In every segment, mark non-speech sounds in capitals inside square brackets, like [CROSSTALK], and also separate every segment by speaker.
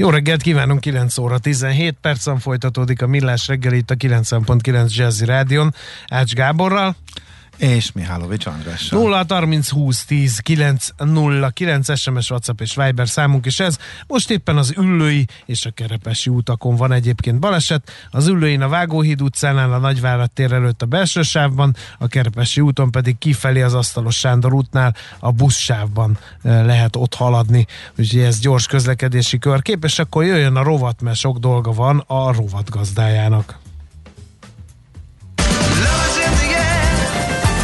Speaker 1: Jó reggelt kívánunk, 9 óra 17 percen folytatódik a Millás reggel itt a 90.9 Jazzy Rádion. Ács Gáborral
Speaker 2: és Mihálovics Andrással.
Speaker 1: 0 30 20 10 9 0 9 SMS, WhatsApp és Viber számunk is ez. Most éppen az Üllői és a Kerepesi utakon van egyébként baleset. Az Üllőin a Vágóhíd utcánál, a Nagyvárad tér előtt a belső sávban, a Kerepesi úton pedig kifelé az Asztalos Sándor útnál a buszsávban eh, lehet ott haladni. Úgyhogy ez gyors közlekedési körkép, és akkor jöjjön a rovat, mert sok dolga van a rovat gazdájának.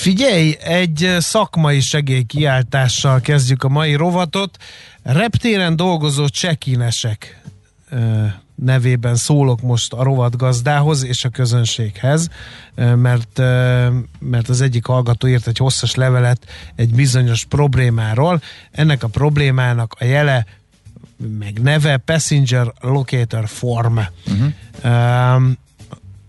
Speaker 1: Figyelj, egy szakmai segélykiáltással kezdjük a mai rovatot. Reptéren dolgozó csekinesek nevében szólok most a rovat gazdához és a közönséghez, mert, mert az egyik hallgató írt egy hosszas levelet egy bizonyos problémáról. Ennek a problémának a jele meg neve Passenger Locator Form. Uh-huh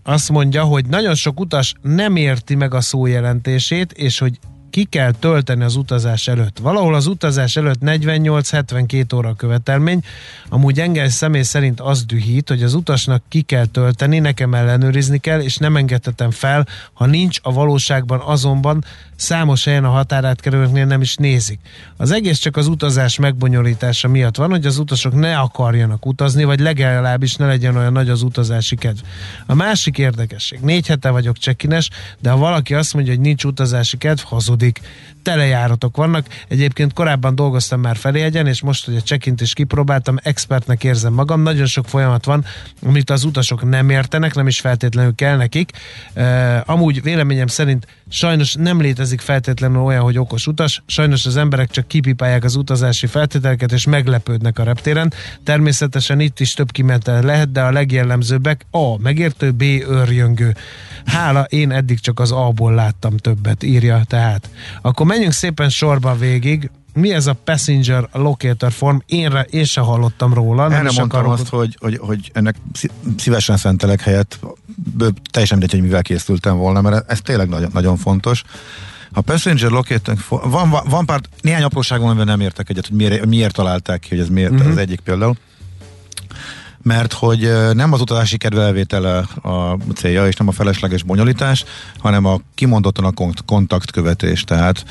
Speaker 1: azt mondja, hogy nagyon sok utas nem érti meg a szó jelentését, és hogy ki kell tölteni az utazás előtt. Valahol az utazás előtt 48-72 óra követelmény, amúgy engem személy szerint az dühít, hogy az utasnak ki kell tölteni, nekem ellenőrizni kell, és nem engedhetem fel, ha nincs a valóságban azonban számos helyen a határát kerülőknél nem is nézik. Az egész csak az utazás megbonyolítása miatt van, hogy az utasok ne akarjanak utazni, vagy legalábbis ne legyen olyan nagy az utazási kedv. A másik érdekesség, négy hete vagyok csekines, de ha valaki azt mondja, hogy nincs utazási kedv, hazudik telejáratok vannak. Egyébként korábban dolgoztam már feléjegyen, és most, hogy a check is kipróbáltam, expertnek érzem magam. Nagyon sok folyamat van, amit az utasok nem értenek, nem is feltétlenül kell nekik. Uh, amúgy véleményem szerint sajnos nem létezik feltétlenül olyan, hogy okos utas. Sajnos az emberek csak kipipálják az utazási feltételeket, és meglepődnek a reptéren. Természetesen itt is több kimenetel lehet, de a legjellemzőbbek A. Megértő, B. Őrjöngő. Hála, én eddig csak az A-ból láttam többet, írja tehát. Akkor menjünk szépen sorba végig. Mi ez a Passenger Locator Form? Én, re, én sem hallottam róla.
Speaker 2: Nem Erre mondtam akarok... azt, hogy, hogy, hogy ennek szívesen szentelek helyet, teljesen mindegy, hogy mivel készültem volna, mert ez tényleg nagyon, nagyon fontos. A Passenger Locator van, van, van pár, néhány apróság van, amivel nem értek egyet, hogy miért, miért találták ki, hogy ez miért uh-huh. az egyik például mert hogy nem az utazási kedvelvétele a célja, és nem a felesleges bonyolítás, hanem a kimondottan a kontaktkövetés. Tehát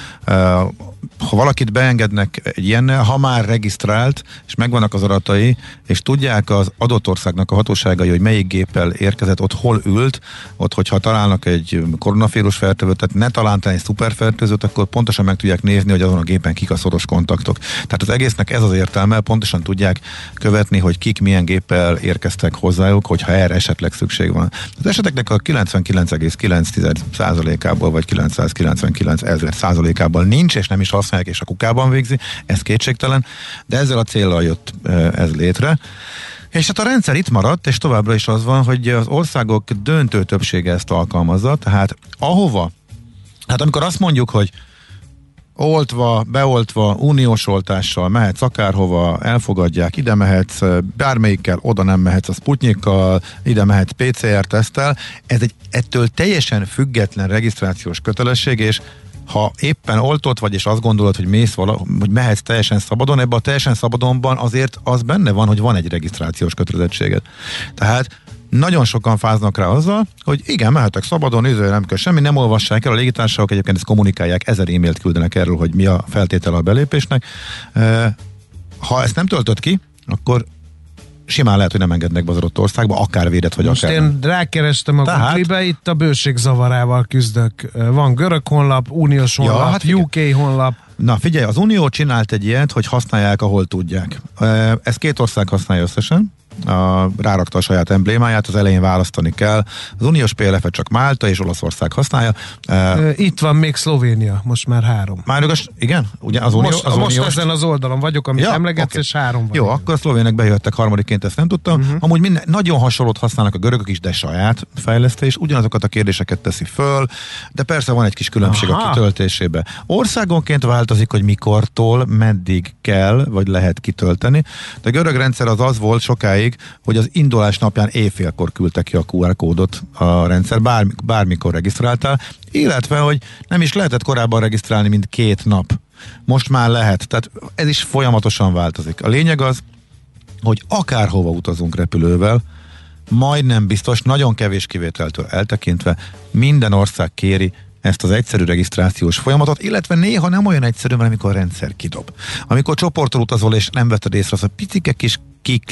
Speaker 2: ha valakit beengednek egy ilyennel, ha már regisztrált, és megvannak az adatai, és tudják az adott országnak a hatóságai, hogy melyik géppel érkezett, ott hol ült, ott hogyha találnak egy koronavírus fertőzőt, tehát ne találták egy szuperfertőzőt, akkor pontosan meg tudják nézni, hogy azon a gépen kik a szoros kontaktok. Tehát az egésznek ez az értelme, pontosan tudják követni, hogy kik milyen géppel érkeztek hozzájuk, hogyha erre esetleg szükség van. Az eseteknek a 99,9%-ából vagy 999 ezer százalékából nincs, és nem is használják, és a kukában végzi, ez kétségtelen, de ezzel a célral jött ez létre. És hát a rendszer itt maradt, és továbbra is az van, hogy az országok döntő többsége ezt alkalmazza, tehát ahova, hát amikor azt mondjuk, hogy oltva, beoltva, uniós oltással mehetsz akárhova, elfogadják, ide mehetsz, bármelyikkel, oda nem mehetsz a Sputnikkal, ide mehetsz PCR-tesztel. Ez egy ettől teljesen független regisztrációs kötelesség, és ha éppen oltott vagy, és azt gondolod, hogy mész vala, hogy mehetsz teljesen szabadon, ebben a teljesen szabadonban azért az benne van, hogy van egy regisztrációs kötelezettséged. Tehát nagyon sokan fáznak rá azzal, hogy igen, mehetek szabadon, izé, nem kell semmi, nem olvassák el, a légitársaságok egyébként ezt kommunikálják, ezer e-mailt küldenek erről, hogy mi a feltétele a belépésnek. Ha ezt nem töltött ki, akkor simán lehet, hogy nem engednek be az adott országba, akár védett, vagy
Speaker 1: Most
Speaker 2: akár
Speaker 1: én rákerestem a
Speaker 2: Tehát-
Speaker 1: Google-be, itt a bőség zavarával küzdök. Van görög honlap, uniós
Speaker 2: Ja,
Speaker 1: honlap,
Speaker 2: hát figyelj.
Speaker 1: UK honlap.
Speaker 2: Na figyelj, az Unió csinált egy ilyet, hogy használják, ahol tudják. Ez két ország használja összesen, a, rárakta a saját emblémáját, az elején választani kell. Az uniós PLF-et csak Málta és Olaszország használja. Ö,
Speaker 1: Itt van még Szlovénia, most már három.
Speaker 2: Már igaz, igen? Ugye az unió,
Speaker 1: Most,
Speaker 2: az
Speaker 1: most
Speaker 2: uniós-
Speaker 1: ezen az oldalon vagyok, amit
Speaker 2: Ja,
Speaker 1: emlegetsz,
Speaker 2: oké.
Speaker 1: és három van.
Speaker 2: Jó, akkor a szlovének bejöttek harmadikként, ezt nem tudtam. Uh-huh. Amúgy minden, nagyon hasonlót használnak a görögök is, de saját fejlesztés, ugyanazokat a kérdéseket teszi föl, de persze van egy kis különbség
Speaker 1: Aha.
Speaker 2: a kitöltésébe. Országonként változik, hogy mikortól, meddig kell, vagy lehet kitölteni. De a görög rendszer az az volt sokáig, hogy az indulás napján éjfélkor küldtek ki a QR kódot a rendszer, bármi, bármikor regisztráltál, illetve, hogy nem is lehetett korábban regisztrálni, mint két nap. Most már lehet, tehát ez is folyamatosan változik. A lényeg az, hogy akárhova utazunk repülővel, majdnem biztos, nagyon kevés kivételtől eltekintve, minden ország kéri ezt az egyszerű regisztrációs folyamatot, illetve néha nem olyan egyszerű, mert amikor a rendszer kidob. Amikor csoporttal utazol, és nem vetted észre, az a picike kis kik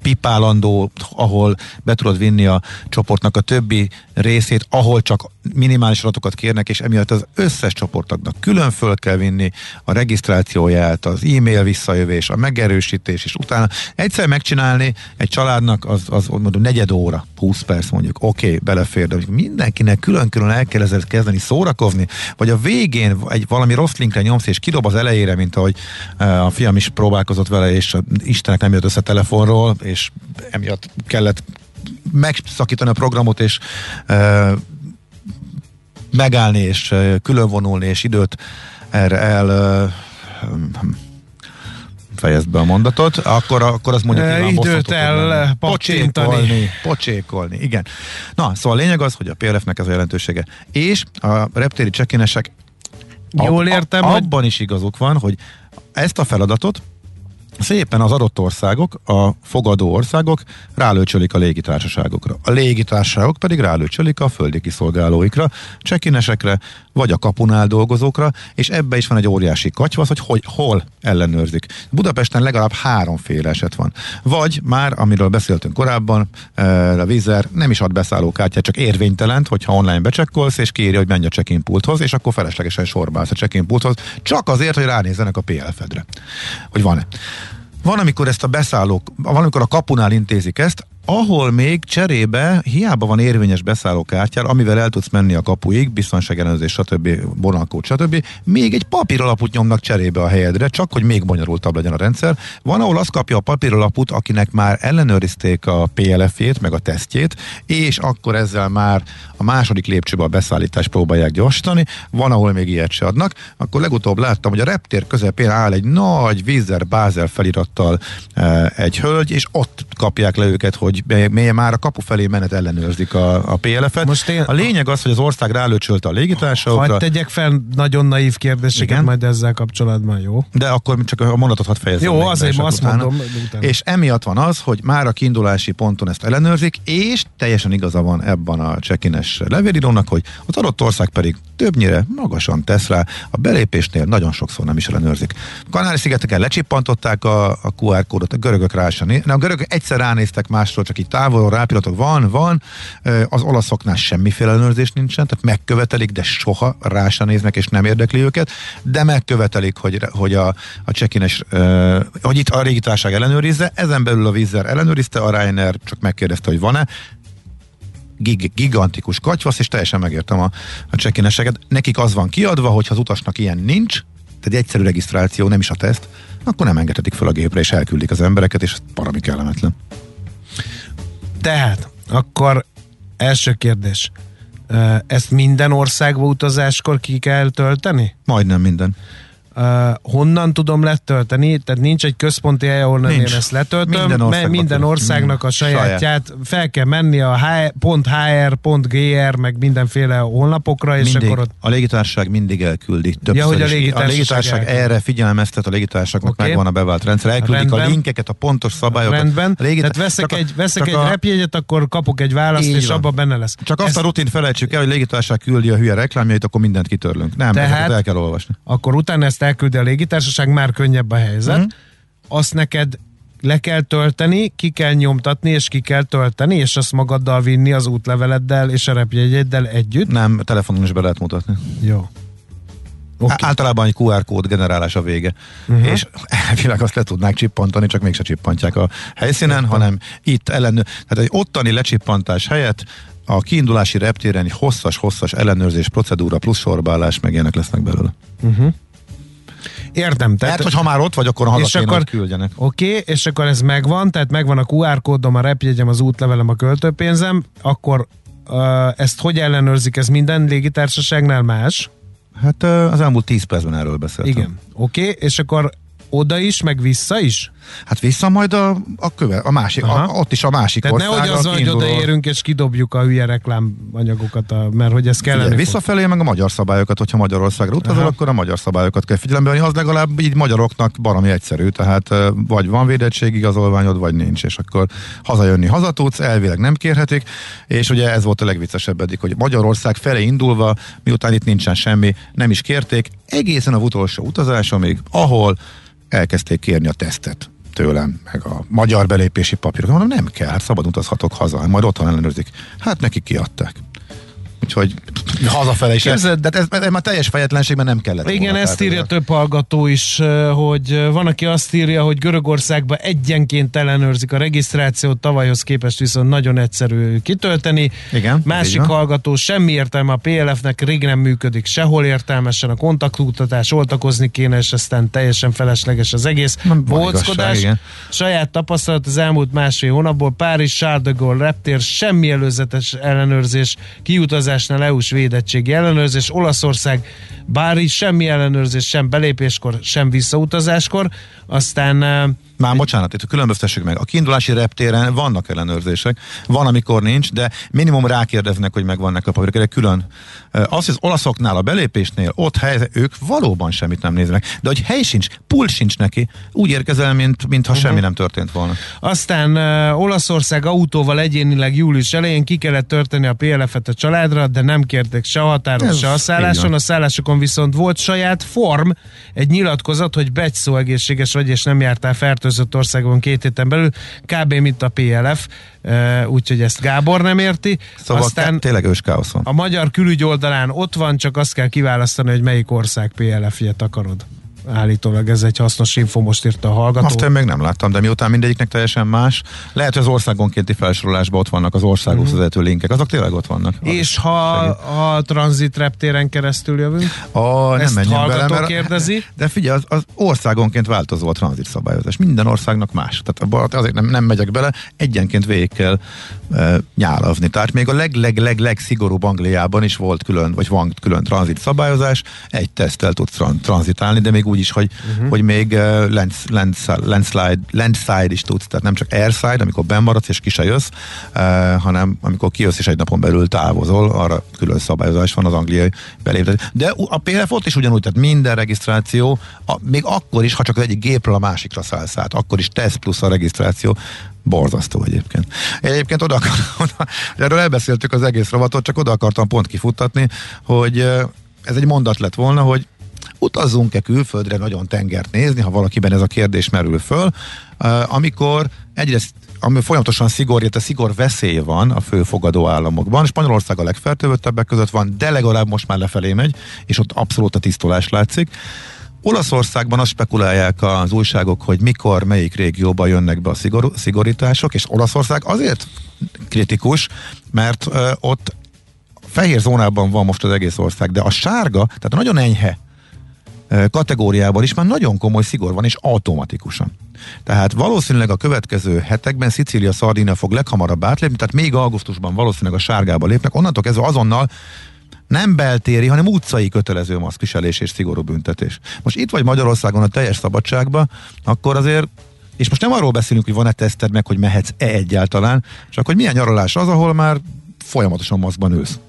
Speaker 2: pipálandó, ahol be tudod vinni a csoportnak a többi részét, ahol csak minimális adatokat kérnek, és emiatt az összes csoportoknak külön föl kell vinni a regisztrációját, az e-mail visszajövés, a megerősítés, és utána egyszer megcsinálni egy családnak az, az mondom, negyed óra, 20 perc mondjuk, oké, okay, belefér, de mondjuk mindenkinek külön-külön el kell ezzel kezdeni szórakozni, vagy a végén egy valami rossz linkre nyomsz, és kidob az elejére, mint ahogy eh, a fiam is próbálkozott vele, és Istenek nem jött össze telefonról, és emiatt kellett megszakítani a programot, és eh, megállni, és eh, különvonulni, és időt erre el eh, fejezd be a mondatot, akkor, akkor az mondjuk
Speaker 1: E, időt el.
Speaker 2: Pocsékolni, pocsékolni, igen. Na, szóval a lényeg az, hogy a PLF-nek ez a jelentősége. És a reptéri csekinesek
Speaker 1: Jól értem, hogy
Speaker 2: abban is igazuk van, hogy ezt a feladatot szépen az adott országok, a fogadó országok rálőcsölik a légitársaságokra. A légitársaságok pedig rálőcsölik a földi kiszolgálóikra, csekinesekre, vagy a kapunál dolgozókra, és ebbe is van egy óriási katyvasz, hogy, hogy hol ellenőrzik. Budapesten legalább háromféle eset van. Vagy már, amiről beszéltünk korábban, eh, a vízer nem is ad beszállókártyát, csak érvénytelent, hogyha online becsekkolsz, és kéri, hogy menj a check-in pulthoz, és akkor feleslegesen sorbálsz a check-in pulthoz, csak azért, hogy ránézzenek a PLF-edre, hogy van-e. Van, amikor ezt a beszállók, van, amikor a kapunál intézik ezt, ahol még cserébe hiába van érvényes beszállókártyál, amivel el tudsz menni a kapuig, biztonságellenőrzés, stb., vonalkód, stb., még egy papíralaput nyomnak cserébe a helyedre, csak hogy még bonyolultabb legyen a rendszer. Van, ahol azt kapja a papíralaput, akinek már ellenőrizték a PLF-ét, meg a tesztjét, és akkor ezzel már a második lépcsőbe a beszállítást próbálják gyorsítani. Van, ahol még ilyet se adnak. Akkor legutóbb láttam, hogy a reptér közepén áll egy nagy vízer bázel felirattal e, egy hölgy, és ott kapják le őket, hogy mely már a kapu felé menet ellenőrzik a, a PLF-et.
Speaker 1: Most én-
Speaker 2: a lényeg az, hogy az ország rálőcsölte a légitársaságokra,
Speaker 1: Hadd tegyek fel nagyon naív kérdéseket
Speaker 2: Igen.
Speaker 1: majd ezzel kapcsolatban, jó?
Speaker 2: de akkor csak a mondatot hadd fejezzem.
Speaker 1: Jó, azért azt
Speaker 2: utána.
Speaker 1: mondom, utána.
Speaker 2: És emiatt van az, hogy már a kiindulási ponton ezt ellenőrzik, és teljesen igaza van ebben a csekines levélírónak, hogy az adott ország pedig többnyire magasan tesz rá, a belépésnél nagyon sokszor nem is ellenőrzik. Kanári-szigeteken lecsippantották a, a QR kódot, a görögök rá sem a görögök egyszer ránéztek másról, csak így távolról rápillanatok, van, van, az olaszoknál semmiféle ellenőrzés nincsen, tehát megkövetelik, de soha rá sem néznek, és nem érdekli őket, de megkövetelik, hogy, hogy a, a csekines, hogy itt a régitárság ellenőrizze, ezen belül a vízzer ellenőrizte, a Ryanair csak megkérdezte, hogy van-e, gig, gigantikus katyvasz, és teljesen megértem a, a csekineseket. Nekik az van kiadva, hogy ha az utasnak ilyen nincs, tehát egy egyszerű regisztráció, nem is a teszt, akkor nem engedhetik fel a gépre, és elküldik az embereket, és ez parami kellemetlen.
Speaker 1: Tehát, akkor első kérdés. Ezt minden országba utazáskor ki kell tölteni?
Speaker 2: Majdnem minden.
Speaker 1: Uh, honnan tudom letölteni? Tehát nincs egy központi hely, ahol
Speaker 2: Nincs.
Speaker 1: én ezt letöltöm,
Speaker 2: Minden országban
Speaker 1: minden országnak a
Speaker 2: Mm.
Speaker 1: sajátját fel kell menni a H- .hr, .gr, meg mindenféle honlapokra, és
Speaker 2: mindig,
Speaker 1: akkor ott
Speaker 2: A légitársaság mindig elküldi. Többször
Speaker 1: Ja, hogy a légitársaság
Speaker 2: a légitársaság
Speaker 1: elküldi.
Speaker 2: erre figyelmeztet, a légitársaságnak
Speaker 1: Oké.
Speaker 2: megvan a bevált rendszer, elküldik
Speaker 1: Rendben.
Speaker 2: a linkeket, a pontos szabályokat.
Speaker 1: rendben.
Speaker 2: A légitá-
Speaker 1: Tehát veszek
Speaker 2: csak a-
Speaker 1: egy, veszek
Speaker 2: csak
Speaker 1: egy
Speaker 2: a-
Speaker 1: repjegyet, akkor kapok egy választ, és
Speaker 2: van.
Speaker 1: abban benne lesz.
Speaker 2: Csak azt
Speaker 1: Ez-
Speaker 2: a rutint felejtsük el, hogy légitársaság küldi a hülye reklámjait, akkor mindent kitörlünk. Nem,
Speaker 1: Tehát-
Speaker 2: el kell olvasni.
Speaker 1: akkor utána ezt elküldi a légitársaság, már könnyebb a helyzet. Uh-huh. Azt neked le kell tölteni, ki kell nyomtatni, és ki kell tölteni, és azt magaddal vinni az útleveleddel és a repjegyeddel együtt?
Speaker 2: Nem, telefonon is be lehet mutatni.
Speaker 1: Jó.
Speaker 2: Okay. Általában egy QR kód generálás a vége. Uh-huh. És elvileg azt le tudnák csippantani, csak mégse csippantják a helyszínen, uh-huh. hanem itt ellenőr. Tehát egy ottani lecsippantás helyett a kiindulási reptéren egy hosszas-hosszas ellenőrzés procedúra plusz sorbálás meg ilyenek lesznek belőle. Uh-huh.
Speaker 1: Értem.
Speaker 2: Tehát, Mert, hogy ha már ott vagy, akkor haza és akkor, küldjenek.
Speaker 1: Oké, okay, és akkor ez megvan, tehát megvan a QR kódom, a repjegyem, az útlevelem, a költőpénzem, akkor ezt hogy ellenőrzik? Ez minden légitársaságnál más?
Speaker 2: Hát az elmúlt 10 percben erről beszéltem.
Speaker 1: Igen, oké, okay, és akkor oda is, meg vissza is?
Speaker 2: Hát vissza majd a, a köve, a másik, a, ott is a másik
Speaker 1: Tehát ország. nehogy az, hogy odaérünk és kidobjuk a hülye reklámanyagokat, a, mert hogy ez kellene. Figyelj,
Speaker 2: visszafelé meg a magyar szabályokat, hogyha Magyarországra utazol, akkor a magyar szabályokat kell figyelembe venni, az legalább így magyaroknak baromi egyszerű, tehát vagy van védettségigazolványod, vagy nincs, és akkor hazajönni hazatudsz, elvileg nem kérhetik, és ugye ez volt a legviccesebb eddig, hogy Magyarország felé indulva, miután itt nincsen semmi, nem is kérték, egészen a utolsó utazásomig, ahol elkezdték kérni a tesztet tőlem, meg a magyar belépési papírok. Mondom, nem kell, hát szabad utazhatok haza, majd otthon ellenőrzik. Hát nekik kiadták. Úgyhogy hazafele is. Képzeld, de ez, ez, ez már teljes fejetlenségben nem kellett.
Speaker 1: Igen, volna, ezt írja több hallgató is, hogy van, aki azt írja, hogy Görögországban egyenként ellenőrzik a regisztrációt, tavalyhoz képest viszont nagyon egyszerű kitölteni.
Speaker 2: Igen,
Speaker 1: Másik igen. hallgató, semmi értelme a PLF-nek, rég nem működik sehol értelmesen, a kontaktutatás, oltakozni kéne, és aztán teljesen felesleges az egész. Bolckodás. Saját tapasztalat az elmúlt másfél hónapból, Párizs, Charles de Gaulle reptér, semmi előzetes ellenőrzés, kiutazásnál EU-s védettségi ellenőrzés, Olaszország bár is semmi ellenőrzés sem belépéskor, sem visszautazáskor, aztán
Speaker 2: már bocsánat, itt különböztessük meg. A kiindulási reptéren vannak ellenőrzések, van, amikor nincs, de minimum rákérdeznek, hogy megvannak a papírok. Külön. Az, hogy az olaszoknál a belépésnél ott helyzet, ők valóban semmit nem néznek. De hogy hely sincs, pult sincs neki, úgy érkezel, mint, mintha uh-huh. semmi nem történt volna.
Speaker 1: Aztán uh, Olaszország autóval egyénileg július elején ki kellett törteni a PLF-et a családra, de nem kértek se a határon, Ez se a szálláson. A szállásokon viszont volt saját form, egy nyilatkozat, hogy begy szó egészséges vagy, és nem jártál megfertőzött országban két héten belül, kb. mint a PLF, úgyhogy ezt Gábor nem érti.
Speaker 2: Szóval Aztán tényleg ős káosz van.
Speaker 1: A magyar külügy oldalán ott van, csak azt kell kiválasztani, hogy melyik ország PLF-jét akarod állítólag ez egy hasznos info, most írta a hallgató.
Speaker 2: Azt én még nem láttam, de miután mindegyiknek teljesen más, lehet, hogy az országonkénti felsorolásban ott vannak az országos uh-huh. vezető linkek, azok tényleg ott vannak.
Speaker 1: És ha a tranzit reptéren keresztül jövünk?
Speaker 2: A, nem menjünk
Speaker 1: bele, mert, kérdezi.
Speaker 2: De figyelj, az, az országonként változó a tranzit szabályozás. Minden országnak más. Tehát azért nem, nem megyek bele, egyenként végig kell e, nyálavni. Tehát még a leg-leg-leg-leg szigorúbb Angliában is volt külön, vagy van külön tranzit szabályozás, egy tesztel tudsz tranzitálni, de még úgy is, hogy, uh-huh. hogy még lands, landslide, landside is tudsz, tehát nem csak airside, amikor bemaradsz és ki se jössz, hanem amikor kijössz és egy napon belül távozol, arra külön szabályozás van az angliai beléptetés. De a PLF ott is ugyanúgy, tehát minden regisztráció, a, még akkor is, ha csak az egyik gépről a másikra szállsz át, akkor is teszt plusz a regisztráció, Borzasztó egyébként. Én egyébként oda, [LAUGHS] oda erről elbeszéltük az egész rovatot, csak oda akartam pont kifuttatni, hogy ez egy mondat lett volna, hogy utazzunk-e külföldre nagyon tengert nézni, ha valakiben ez a kérdés merül föl, amikor egyrészt ami folyamatosan szigor, a szigor veszély van a főfogadó államokban. Spanyolország a legfertőzöttebbek között van, de legalább most már lefelé megy, és ott abszolút a tisztulás látszik. Olaszországban azt spekulálják az újságok, hogy mikor, melyik régióban jönnek be a szigor, szigorítások, és Olaszország azért kritikus, mert uh, ott fehér zónában van most az egész ország, de a sárga, tehát nagyon enyhe kategóriában is már nagyon komoly szigor van, és automatikusan. Tehát valószínűleg a következő hetekben Szicília, Szardínia fog leghamarabb átlépni, tehát még augusztusban valószínűleg a sárgába lépnek, onnantól kezdve azonnal nem beltéri, hanem utcai kötelező maszkviselés és szigorú büntetés. Most itt vagy Magyarországon a teljes szabadságban, akkor azért és most nem arról beszélünk, hogy van-e teszted meg, hogy mehetsz-e egyáltalán, csak hogy milyen nyaralás az, ahol már folyamatosan maszkban ülsz.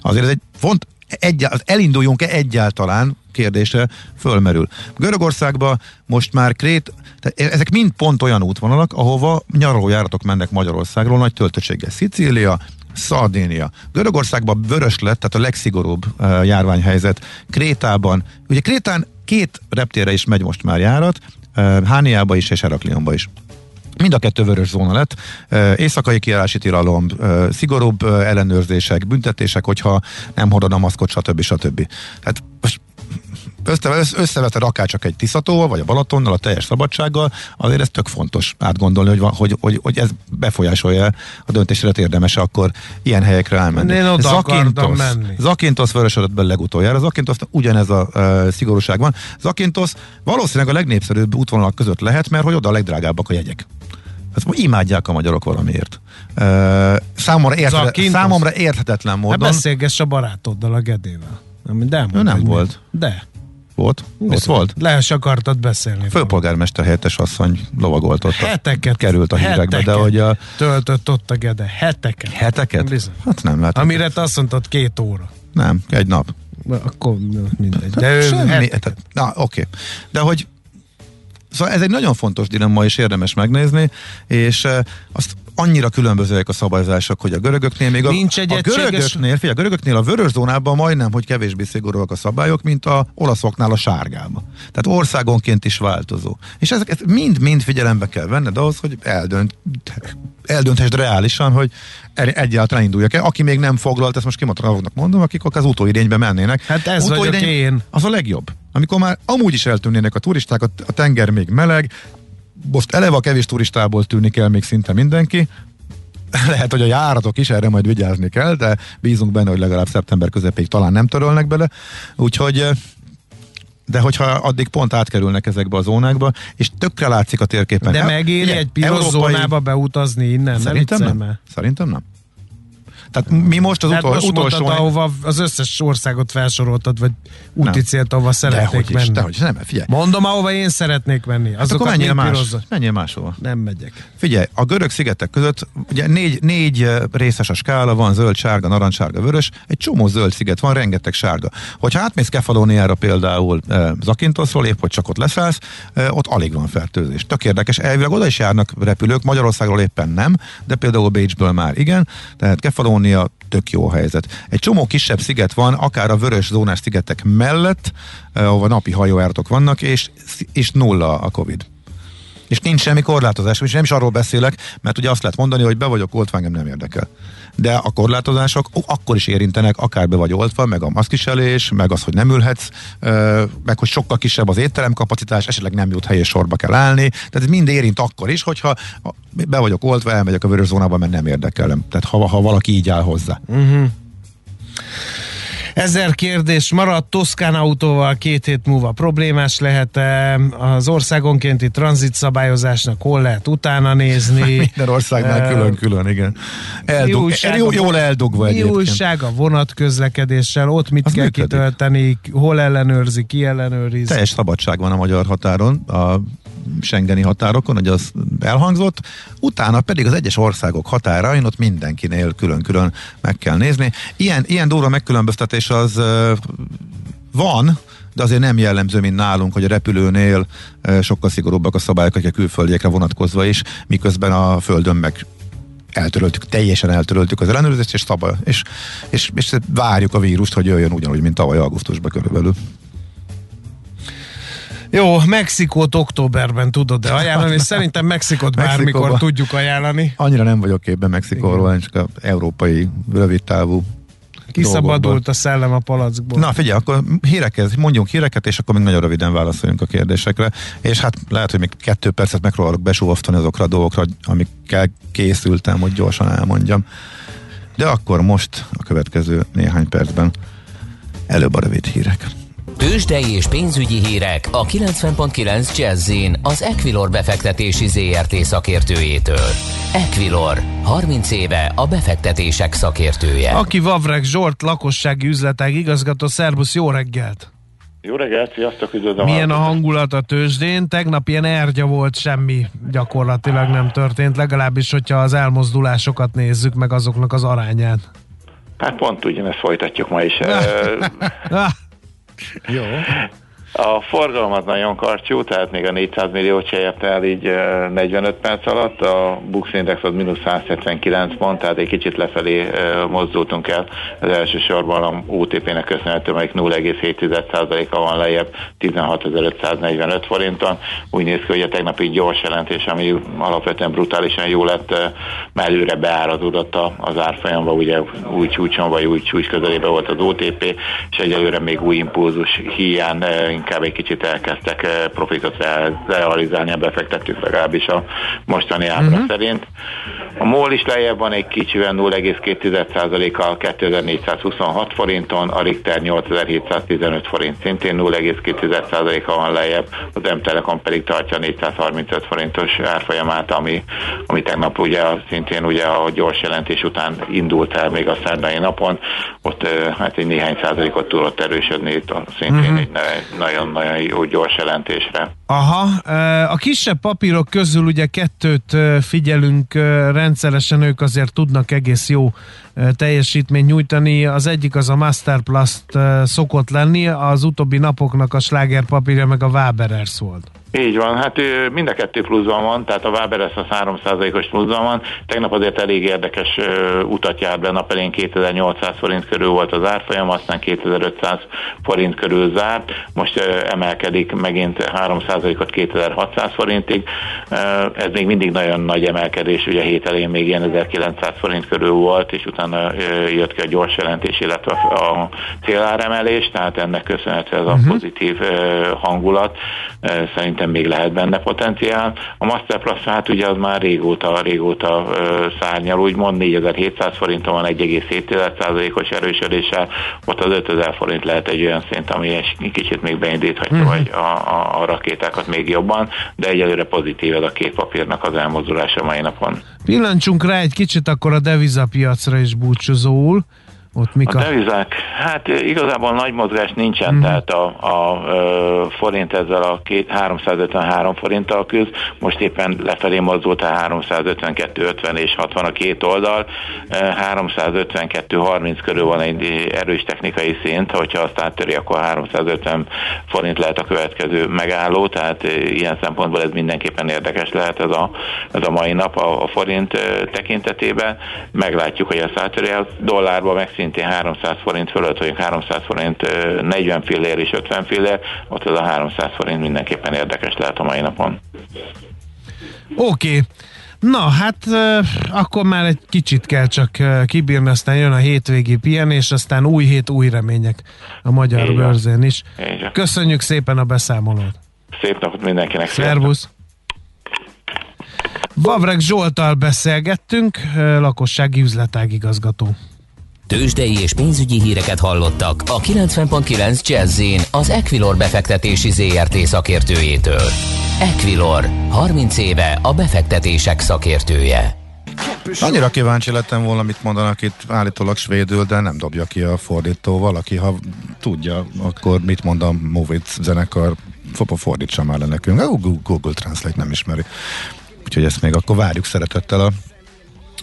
Speaker 2: Azért ez egy font, egy, elinduljunk-e egyáltalán kérdése fölmerül. Görögországban most már Krét, tehát ezek mind pont olyan útvonalak, ahova nyaralójáratok mennek Magyarországról nagy töltöttséggel. Szicília, Szardénia. Görögországban vörös lett, tehát a legszigorúbb uh, járványhelyzet. Krétában, ugye Krétán két reptére is megy most már járat, uh, Hániába is és Heraklionba is. Mind a kettő vörös zóna lett. Éjszakai kiállási tilalom, szigorúbb ellenőrzések, büntetések, hogyha nem hordod a maszkot, stb. stb. Tehát most összeveted akár csak egy Tiszatóval, vagy a Balatonnal, a teljes szabadsággal, azért ez tök fontos átgondolni, hogy, hogy, hogy, hogy ez befolyásolja a döntésre érdemes akkor ilyen helyekre elmenni.
Speaker 1: Én oda Zakintos, menni.
Speaker 2: Zakintos vörösödött be legutoljára. Zakintos ugyanez a uh, szigorúság van. Zakintos valószínűleg a legnépszerűbb útvonalak között lehet, mert hogy oda a legdrágábbak a jegyek. Ezt imádják a magyarok valamiért. Uh, számomra, érthetetlen, számomra érthetetlen módon.
Speaker 1: Ne beszélgess a barátoddal, a Gedével.
Speaker 2: De ő nem volt.
Speaker 1: Mi? De.
Speaker 2: Volt? Ott volt?
Speaker 1: Le is akartad beszélni.
Speaker 2: Főpolgármester helyettes asszony lovagolt ott.
Speaker 1: Heteket.
Speaker 2: Került a hírekbe, de hogy a...
Speaker 1: Töltött ott a Gede. Heteket.
Speaker 2: Heteket?
Speaker 1: Bizony.
Speaker 2: Hát nem lehet.
Speaker 1: Amire te azt mondtad két óra.
Speaker 2: Nem, egy nap.
Speaker 1: Akkor mindegy. De ő
Speaker 2: Semmi, tehát, na, oké. Okay. De hogy Szóval ez egy nagyon fontos dilemma, és érdemes megnézni, és azt annyira különbözőek a szabályozások, hogy a görögöknél még a,
Speaker 1: Nincs egy
Speaker 2: a görögöknél, figyelj, a görögöknél a vörös zónában majdnem, hogy kevésbé szigorúak a szabályok, mint a olaszoknál a sárgába. Tehát országonként is változó. És ezeket mind-mind figyelembe kell venned ahhoz, hogy eldönt, eldönthesd reálisan, hogy egyáltalán induljak el. Aki még nem foglalt, ezt most kimatravognak mondom, akik az utóirénybe mennének.
Speaker 1: Hát ez vagyok én.
Speaker 2: Az a legjobb. Amikor már amúgy is eltűnnének a turisták, a tenger még meleg, most eleve a kevés turistából tűnik el még szinte mindenki, [LAUGHS] lehet, hogy a járatok is erre majd vigyázni kell, de bízunk benne, hogy legalább szeptember közepéig talán nem törölnek bele. Úgyhogy de hogyha addig pont átkerülnek ezekbe a zónákba, és tökre látszik a térképen.
Speaker 1: De megéri egy piros európai... zónába beutazni innen?
Speaker 2: Szerintem nem. nem. Szerintem nem. Tehát mi most az utol, most utolsó...
Speaker 1: Mondtad, ahova az összes országot felsoroltad, vagy úti célt, ahova szeretnék
Speaker 2: dehogy
Speaker 1: menni.
Speaker 2: Is, dehogy, nem, figyelj.
Speaker 1: Mondom, ahova én szeretnék menni.
Speaker 2: Hát akkor menjél, más, menjél máshova.
Speaker 1: Nem megyek.
Speaker 2: Figyelj, a görög szigetek között ugye négy, négy részes a skála, van zöld, sárga, narancssárga, vörös, egy csomó zöld sziget van, rengeteg sárga. Hogyha átmész Kefalóniára például eh, Zakintoszról, épp hogy csak ott leszállsz, eh, ott alig van fertőzés. Tök érdekes, elvileg oda is járnak repülők, Magyarországról éppen nem, de például Bécsből már igen, tehát Kefalónia tök jó helyzet. Egy csomó kisebb sziget van, akár a vörös zónás szigetek mellett, eh, ahova napi hajójáratok vannak, és, és nulla a Covid. És nincs semmi korlátozás, és nem is arról beszélek, mert ugye azt lehet mondani, hogy be vagyok engem nem érdekel. De a korlátozások akkor is érintenek, akár be vagy oltva, meg a maszkiselés, meg az, hogy nem ülhetsz, meg hogy sokkal kisebb az étteremkapacitás, esetleg nem jut hely és sorba kell állni. Tehát ez mind érint akkor is, hogyha be vagyok oltva, elmegyek a vörös zónába, mert nem érdekelem. Tehát ha, ha valaki így áll hozzá.
Speaker 1: Uh-huh. Ezer kérdés maradt, Toszkán autóval két hét múlva problémás lehet-e, az országonkénti tranzit szabályozásnak hol lehet utána nézni. [LAUGHS]
Speaker 2: Minden országnál külön-külön, igen. Eldug, újság, jó, jól eldugva mi egyébként.
Speaker 1: újság a vonat közlekedéssel, ott mit Az kell működik. kitölteni, hol ellenőrzi, ki ellenőriz.
Speaker 2: Teljes szabadság van a magyar határon, a Schengeni határokon, hogy az elhangzott, utána pedig az egyes országok határain ott mindenkinél külön-külön meg kell nézni. Ilyen, ilyen durva megkülönböztetés az van, de azért nem jellemző, mint nálunk, hogy a repülőnél sokkal szigorúbbak a szabályok, a külföldiekre vonatkozva is, miközben a földön meg eltöröltük, teljesen eltöröltük az ellenőrzést, és, szabad, és, és, és várjuk a vírust, hogy jöjjön ugyanúgy, mint tavaly augusztusban körülbelül.
Speaker 1: Jó, Mexikót októberben tudod de [LAUGHS] ajánlani, és szerintem Mexikót bármikor tudjuk ajánlani.
Speaker 2: Annyira nem vagyok képben Mexikóról, csak az európai rövidtávú
Speaker 1: Kiszabadult dolgokban. a szellem a palackból.
Speaker 2: Na figyelj, akkor híreket, mondjunk híreket, és akkor még nagyon röviden válaszoljunk a kérdésekre. És hát lehet, hogy még kettő percet megpróbálok besúvasztani azokra a dolgokra, amikkel készültem, hogy gyorsan elmondjam. De akkor most a következő néhány percben előbb a rövid hírek.
Speaker 3: Tőzsdei és pénzügyi hírek a 90.9 jazz az Equilor befektetési ZRT szakértőjétől. Equilor, 30 éve a befektetések szakértője.
Speaker 1: Aki Vavrek Zsolt, lakossági üzletág igazgató, szervusz, jó reggelt!
Speaker 4: Jó reggelt, sziasztok, üdvözlöm!
Speaker 1: Milyen a hangulat a tőzsdén? Tegnap ilyen ergya volt, semmi gyakorlatilag nem történt, legalábbis, hogyha az elmozdulásokat nézzük, meg azoknak az arányát.
Speaker 4: Hát pont ugyanezt folytatjuk ma is. [LAUGHS]
Speaker 2: Jó.
Speaker 4: A forgalom az nagyon karcsú, tehát még a 400 millió se ért el így 45 perc alatt, a Bux Index az mínusz 179 pont, tehát egy kicsit lefelé mozdultunk el. Az elsősorban a OTP-nek köszönhető, amelyik 0,7%-a van lejjebb 16.545 forinton. Úgy néz ki, hogy a tegnapi gyors jelentés, ami alapvetően brutálisan jó lett, mellőre beárazódott az árfolyamba, ugye új csúcson vagy új csúcs közelében volt az OTP, és egyelőre még új impulzus hiány inkább egy kicsit elkezdtek eh, profitot realizálni a befektetők legalábbis a mostani ábra uh-huh. szerint. A MOL is lejjebb van egy kicsivel 0,2%-kal 2426 forinton, a Richter 8715 forint szintén 0,2%-a van lejjebb, az M-Telekom pedig tartja 435 forintos árfolyamát, ami, ami tegnap ugye szintén ugye a gyors jelentés után indult el még a szerdai napon, ott eh, hát egy néhány százalékot tudott erősödni, itt szintén uh-huh. egy nagyon-nagyon jó gyors jelentésre.
Speaker 1: Aha, a kisebb papírok közül ugye kettőt figyelünk rendszeresen, ők azért tudnak egész jó teljesítményt nyújtani. Az egyik az a Masterplast szokott lenni, az utóbbi napoknak a Schlager papírja meg a Waberers volt.
Speaker 4: Így van, hát mind a kettő pluszban van, tehát a Waberes az 3%-os pluszban van. Tegnap azért elég érdekes utat járt be, nap elén 2800 forint körül volt az árfolyam, aztán 2500 forint körül zárt, most emelkedik megint 3%-ot 2600 forintig. Ez még mindig nagyon nagy emelkedés, ugye a hét elején még ilyen 1900 forint körül volt, és utána jött ki a gyors jelentés, illetve a céláremelés, tehát ennek köszönhető ez a uh-huh. pozitív hangulat. Szerint szerintem még lehet benne potenciál. A Master Plus hát ugye az már régóta, régóta ö, szárnyal, úgymond 4700 forinton van 1,7%-os erősödéssel, ott az 5000 forint lehet egy olyan szint, ami egy kicsit még beindíthatja uh-huh. vagy a, a, a rakétákat még jobban, de egyelőre pozitív ez a két papírnak az elmozdulása mai napon.
Speaker 1: Pillancsunk rá egy kicsit akkor a devizapiacra is búcsúzóul.
Speaker 4: Ott mik a, a devizák, hát igazából nagy mozgás nincsen, mm. tehát a, a, a forint ezzel a két, 353 forinttal küzd, most éppen lefelé mozdult a 352, 50 és 60 a két oldal, 352, 30 körül van egy erős technikai szint, hogyha azt áttöri, akkor 350 forint lehet a következő megálló, tehát ilyen szempontból ez mindenképpen érdekes lehet ez a, ez a mai nap a, a forint tekintetében. Meglátjuk, hogy ezt áttöri a dollárba, meg szintén 300 forint fölött, vagy 300 forint 40 fillér és 50 fillér, ott ez a 300 forint mindenképpen érdekes lehet a mai napon.
Speaker 1: Oké. Okay. Na, hát akkor már egy kicsit kell csak kibírni, aztán jön a hétvégi pihenés, aztán új hét, új remények a magyar bőrzén is. Köszönjük szépen a beszámolót.
Speaker 4: Szép napot mindenkinek.
Speaker 1: Szervusz! Vavreg Zsoltal beszélgettünk, lakossági üzletágigazgató.
Speaker 3: Tőzsdei és pénzügyi híreket hallottak a 90.9 jazz az Equilor befektetési ZRT szakértőjétől. Equilor, 30 éve a befektetések szakértője.
Speaker 2: Annyira kíváncsi lettem volna, mit mondanak itt állítólag svédül, de nem dobja ki a fordító. Valaki, ha tudja, akkor mit mond a Movit zenekar, fordítsa már le nekünk. Google Translate nem ismeri. Úgyhogy ezt még akkor várjuk szeretettel a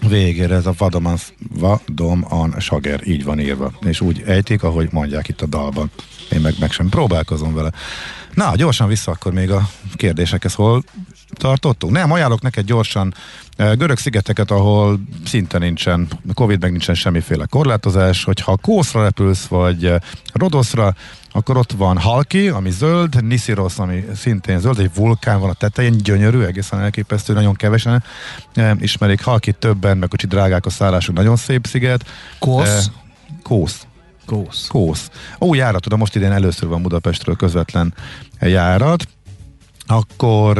Speaker 2: végére ez a Vadoman, Vadoman Sager, így van írva. És úgy ejtik, ahogy mondják itt a dalban. Én meg, meg sem próbálkozom vele. Na, gyorsan vissza akkor még a kérdésekhez, hol tartottunk? Nem, ajánlok neked gyorsan eh, görög szigeteket, ahol szinte nincsen, Covid meg nincsen semmiféle korlátozás, hogyha Kószra repülsz, vagy eh, Rodoszra, akkor ott van Halki, ami zöld, Nisiros, ami szintén zöld, egy vulkán van a tetején, gyönyörű, egészen elképesztő, nagyon kevesen e, ismerik. Halki többen, meg kicsit drágák a szállások, nagyon szép sziget.
Speaker 1: Kósz? E,
Speaker 2: Kósz.
Speaker 1: Kósz.
Speaker 2: Kósz. Ó, járat, tudom, most idén először van Budapestről közvetlen járat. Akkor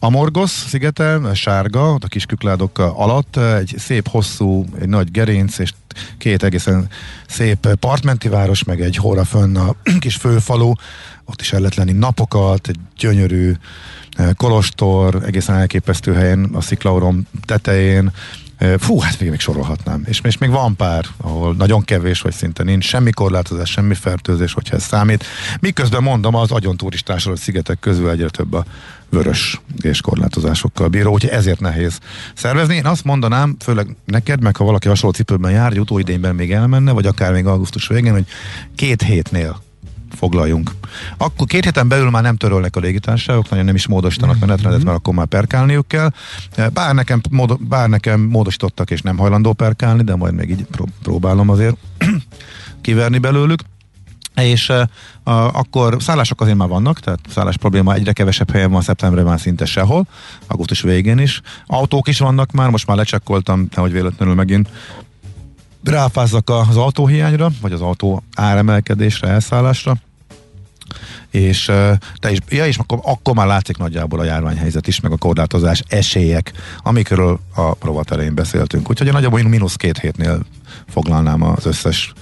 Speaker 2: e, Amorgos szigete, sárga, a kis kükládok alatt, egy szép hosszú, egy nagy gerinc, és két egészen szép partmenti város, meg egy hóra fönn a [CLEARS THROAT] kis főfalu, ott is el lehet lenni napokat, egy gyönyörű eh, kolostor, egészen elképesztő helyen, a sziklaurom tetején, Fú, hát még, még sorolhatnám. És, és még van pár, ahol nagyon kevés, vagy szinte nincs semmi korlátozás, semmi fertőzés, hogyha ez számít. Miközben mondom, az agyon turistásolt szigetek közül egyre több a vörös és korlátozásokkal bíró, úgyhogy ezért nehéz szervezni. Én azt mondanám, főleg neked, meg ha valaki hasonló cipőben jár, hogy utóidényben még elmenne, vagy akár még augusztus végén, hogy két hétnél foglaljunk. Akkor két héten belül már nem törölnek a légitársaságok, nagyon nem is módosítanak mm-hmm. menetrendet, mert akkor már perkálniuk kell. Bár nekem, mód, bár nekem módosítottak, és nem hajlandó perkálni, de majd még így próbálom azért [CLEARS THROAT] kiverni belőlük és uh, akkor szállások azért már vannak, tehát szállás probléma egyre kevesebb helyen van szeptemberben már szinte sehol, augusztus végén is. Autók is vannak már, most már lecsekkoltam, hogy véletlenül megint ráfázzak az autóhiányra, vagy az autó áremelkedésre, elszállásra, és te is, ja, és akkor, akkor már látszik nagyjából a járványhelyzet is, meg a korlátozás esélyek, amikről a provat elején beszéltünk. Úgyhogy nagyjából mínusz két hétnél foglalnám az összes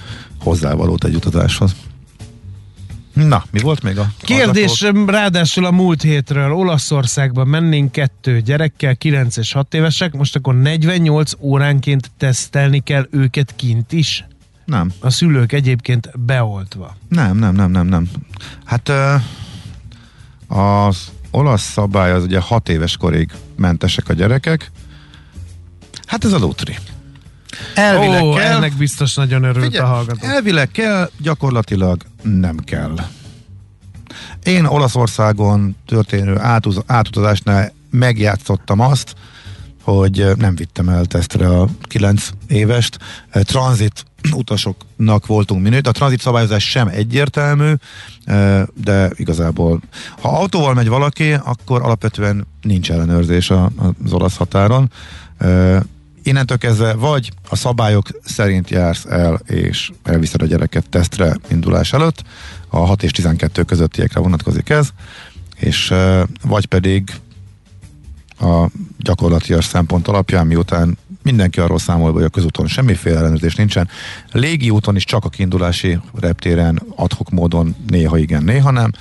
Speaker 2: hozzávalót egy utazáshoz. Na, mi volt még a
Speaker 1: Kérdés hallgatók? ráadásul a múlt hétről. Olaszországban mennénk kettő gyerekkel, 9 és 6 évesek, most akkor 48 óránként tesztelni kell őket kint is?
Speaker 2: Nem.
Speaker 1: A szülők egyébként beoltva.
Speaker 2: Nem, nem, nem, nem, nem. Hát az olasz szabály az ugye 6 éves korig mentesek a gyerekek. Hát ez a lutri.
Speaker 1: Elvileg Ó, kell. Ennek biztos nagyon örült Figyelj, a hallgató.
Speaker 2: Elvileg kell, gyakorlatilag nem kell. Én Olaszországon történő átuz, átutazásnál megjátszottam azt, hogy nem vittem el tesztre a 9 évest. Tranzit utasoknak voltunk minőt. A tranzit szabályozás sem egyértelmű, de igazából ha autóval megy valaki, akkor alapvetően nincs ellenőrzés az olasz határon innentől kezdve vagy a szabályok szerint jársz el, és elviszed a gyereket tesztre indulás előtt, a 6 és 12 közöttiekre vonatkozik ez, és vagy pedig a gyakorlatias szempont alapján, miután mindenki arról számol, hogy a közúton semmiféle ellenőrzés nincsen. Légi úton is csak a kiindulási reptéren adhok módon néha igen, néha nem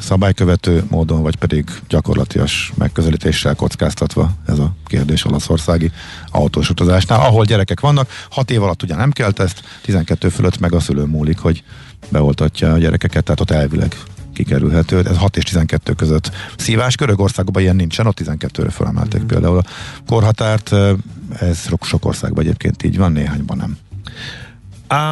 Speaker 2: szabálykövető módon, vagy pedig gyakorlatias megközelítéssel kockáztatva ez a kérdés olaszországi autós utazásnál, ahol gyerekek vannak, 6 év alatt ugye nem kell teszt, 12 fölött meg a szülő múlik, hogy beoltatja a gyerekeket, tehát ott elvileg kikerülhető. Ez 6 és 12 között szívás. Görögországban ilyen nincsen, ott 12-re felemelték mm. például a korhatárt. Ez sok országban egyébként így van, néhányban nem.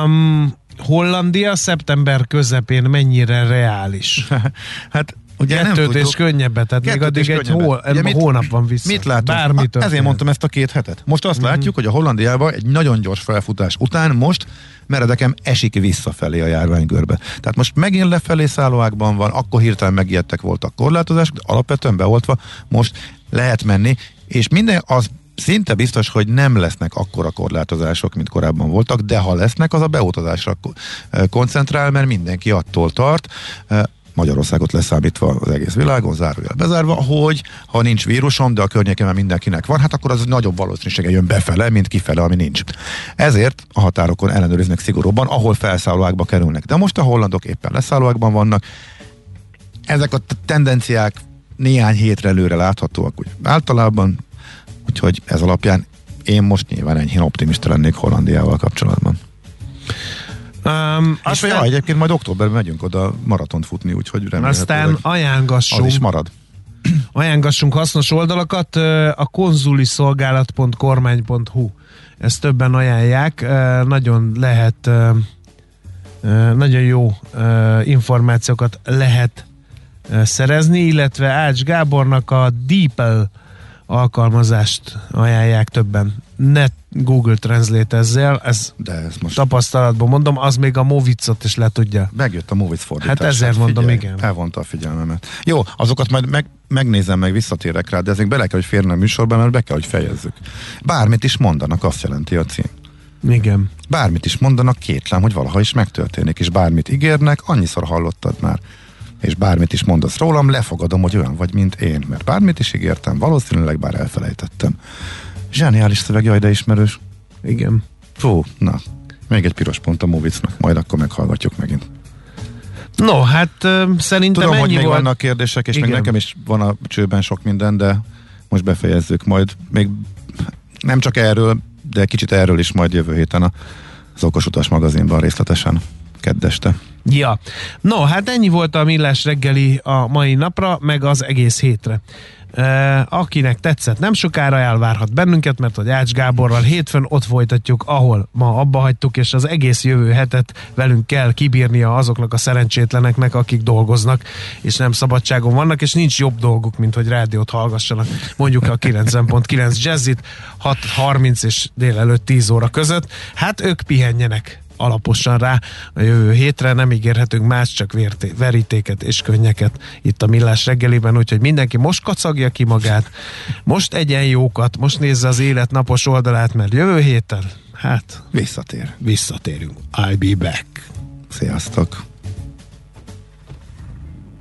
Speaker 1: Um, Hollandia szeptember közepén mennyire reális? [LAUGHS]
Speaker 2: hát Ugye Kettőt
Speaker 1: nem tudjuk. és könnyebbet, tehát még addig egy hó, Ugye mit, hónap van vissza.
Speaker 2: Mit látunk? Bármi hát Ezért mondtam ezt a két hetet. Most azt mm-hmm. látjuk, hogy a Hollandiában egy nagyon gyors felfutás után most meredekem esik visszafelé a járványgörbe. Tehát most megint lefelé szállóákban van, akkor hirtelen megijedtek voltak korlátozások, de alapvetően beoltva most lehet menni, és minden az szinte biztos, hogy nem lesznek akkora korlátozások, mint korábban voltak, de ha lesznek, az a beutazásra koncentrál, mert mindenki attól tart, Magyarországot leszámítva az egész világon, zárójel bezárva, hogy ha nincs vírusom, de a környéken mindenkinek van, hát akkor az nagyobb valószínűsége jön befele, mint kifele, ami nincs. Ezért a határokon ellenőriznek szigorúbban, ahol felszállóákba kerülnek. De most a hollandok éppen leszállóákban vannak. Ezek a tendenciák néhány hétre előre láthatóak, úgy általában Úgyhogy ez alapján én most nyilván enyhén optimista lennék Hollandiával kapcsolatban.
Speaker 1: Um,
Speaker 2: és aztán, ja, egyébként majd októberben megyünk oda maratont futni, úgyhogy
Speaker 1: Aztán ajángassunk.
Speaker 2: Az is marad.
Speaker 1: Ajángassunk hasznos oldalakat, a konzuliszolgálat.kormány.hu ezt többen ajánlják, nagyon lehet nagyon jó információkat lehet szerezni, illetve Ács Gábornak a Deeple alkalmazást ajánlják többen. Ne Google Translate ezzel, ez,
Speaker 2: De ez most
Speaker 1: tapasztalatban mondom, az még a Movicot is le tudja.
Speaker 2: Megjött a Movic fordítás.
Speaker 1: Hát ezért hát mondom, figyelj, igen.
Speaker 2: Elvonta a figyelmemet. Jó, azokat majd meg, megnézem, meg visszatérek rá, de ezek bele kell, hogy férne a műsorban, mert be kell, hogy fejezzük. Bármit is mondanak, azt jelenti a cím.
Speaker 1: Igen.
Speaker 2: Bármit is mondanak, kétlem, hogy valaha is megtörténik, és bármit ígérnek, annyiszor hallottad már és bármit is mondasz rólam, lefogadom, hogy olyan vagy, mint én, mert bármit is ígértem, valószínűleg bár elfelejtettem. Zseniális szöveg, jaj, de ismerős.
Speaker 1: Igen.
Speaker 2: Fú, na, még egy piros pont a Movicnak, majd akkor meghallgatjuk megint.
Speaker 1: No, hát szerintem
Speaker 2: Tudom, hogy még
Speaker 1: volt...
Speaker 2: vannak kérdések, és Igen. meg nekem is van a csőben sok minden, de most befejezzük majd. Még nem csak erről, de kicsit erről is majd jövő héten az Okos Utas magazinban részletesen keddeste.
Speaker 1: Ja, no, hát ennyi volt a millás reggeli a mai napra, meg az egész hétre. Akinek tetszett, nem sokára elvárhat bennünket, mert hogy Ács Gáborral hétfőn ott folytatjuk, ahol ma abba hagytuk, és az egész jövő hetet velünk kell kibírnia azoknak a szerencsétleneknek, akik dolgoznak, és nem szabadságon vannak, és nincs jobb dolguk, mint hogy rádiót hallgassanak. Mondjuk a 90.9 jazzit 6.30 és délelőtt 10 óra között. Hát ők pihenjenek alaposan rá a jövő hétre, nem ígérhetünk más, csak vérté, verítéket és könnyeket itt a Millás reggeliben, úgyhogy mindenki most kacagja ki magát, most egyen jókat, most nézze az élet napos oldalát, mert jövő héten, hát
Speaker 2: visszatér.
Speaker 1: Visszatérünk. I'll be back.
Speaker 2: Sziasztok!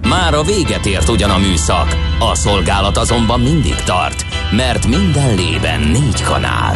Speaker 3: Már a véget ért ugyan a műszak, a szolgálat azonban mindig tart, mert minden lében négy kanál.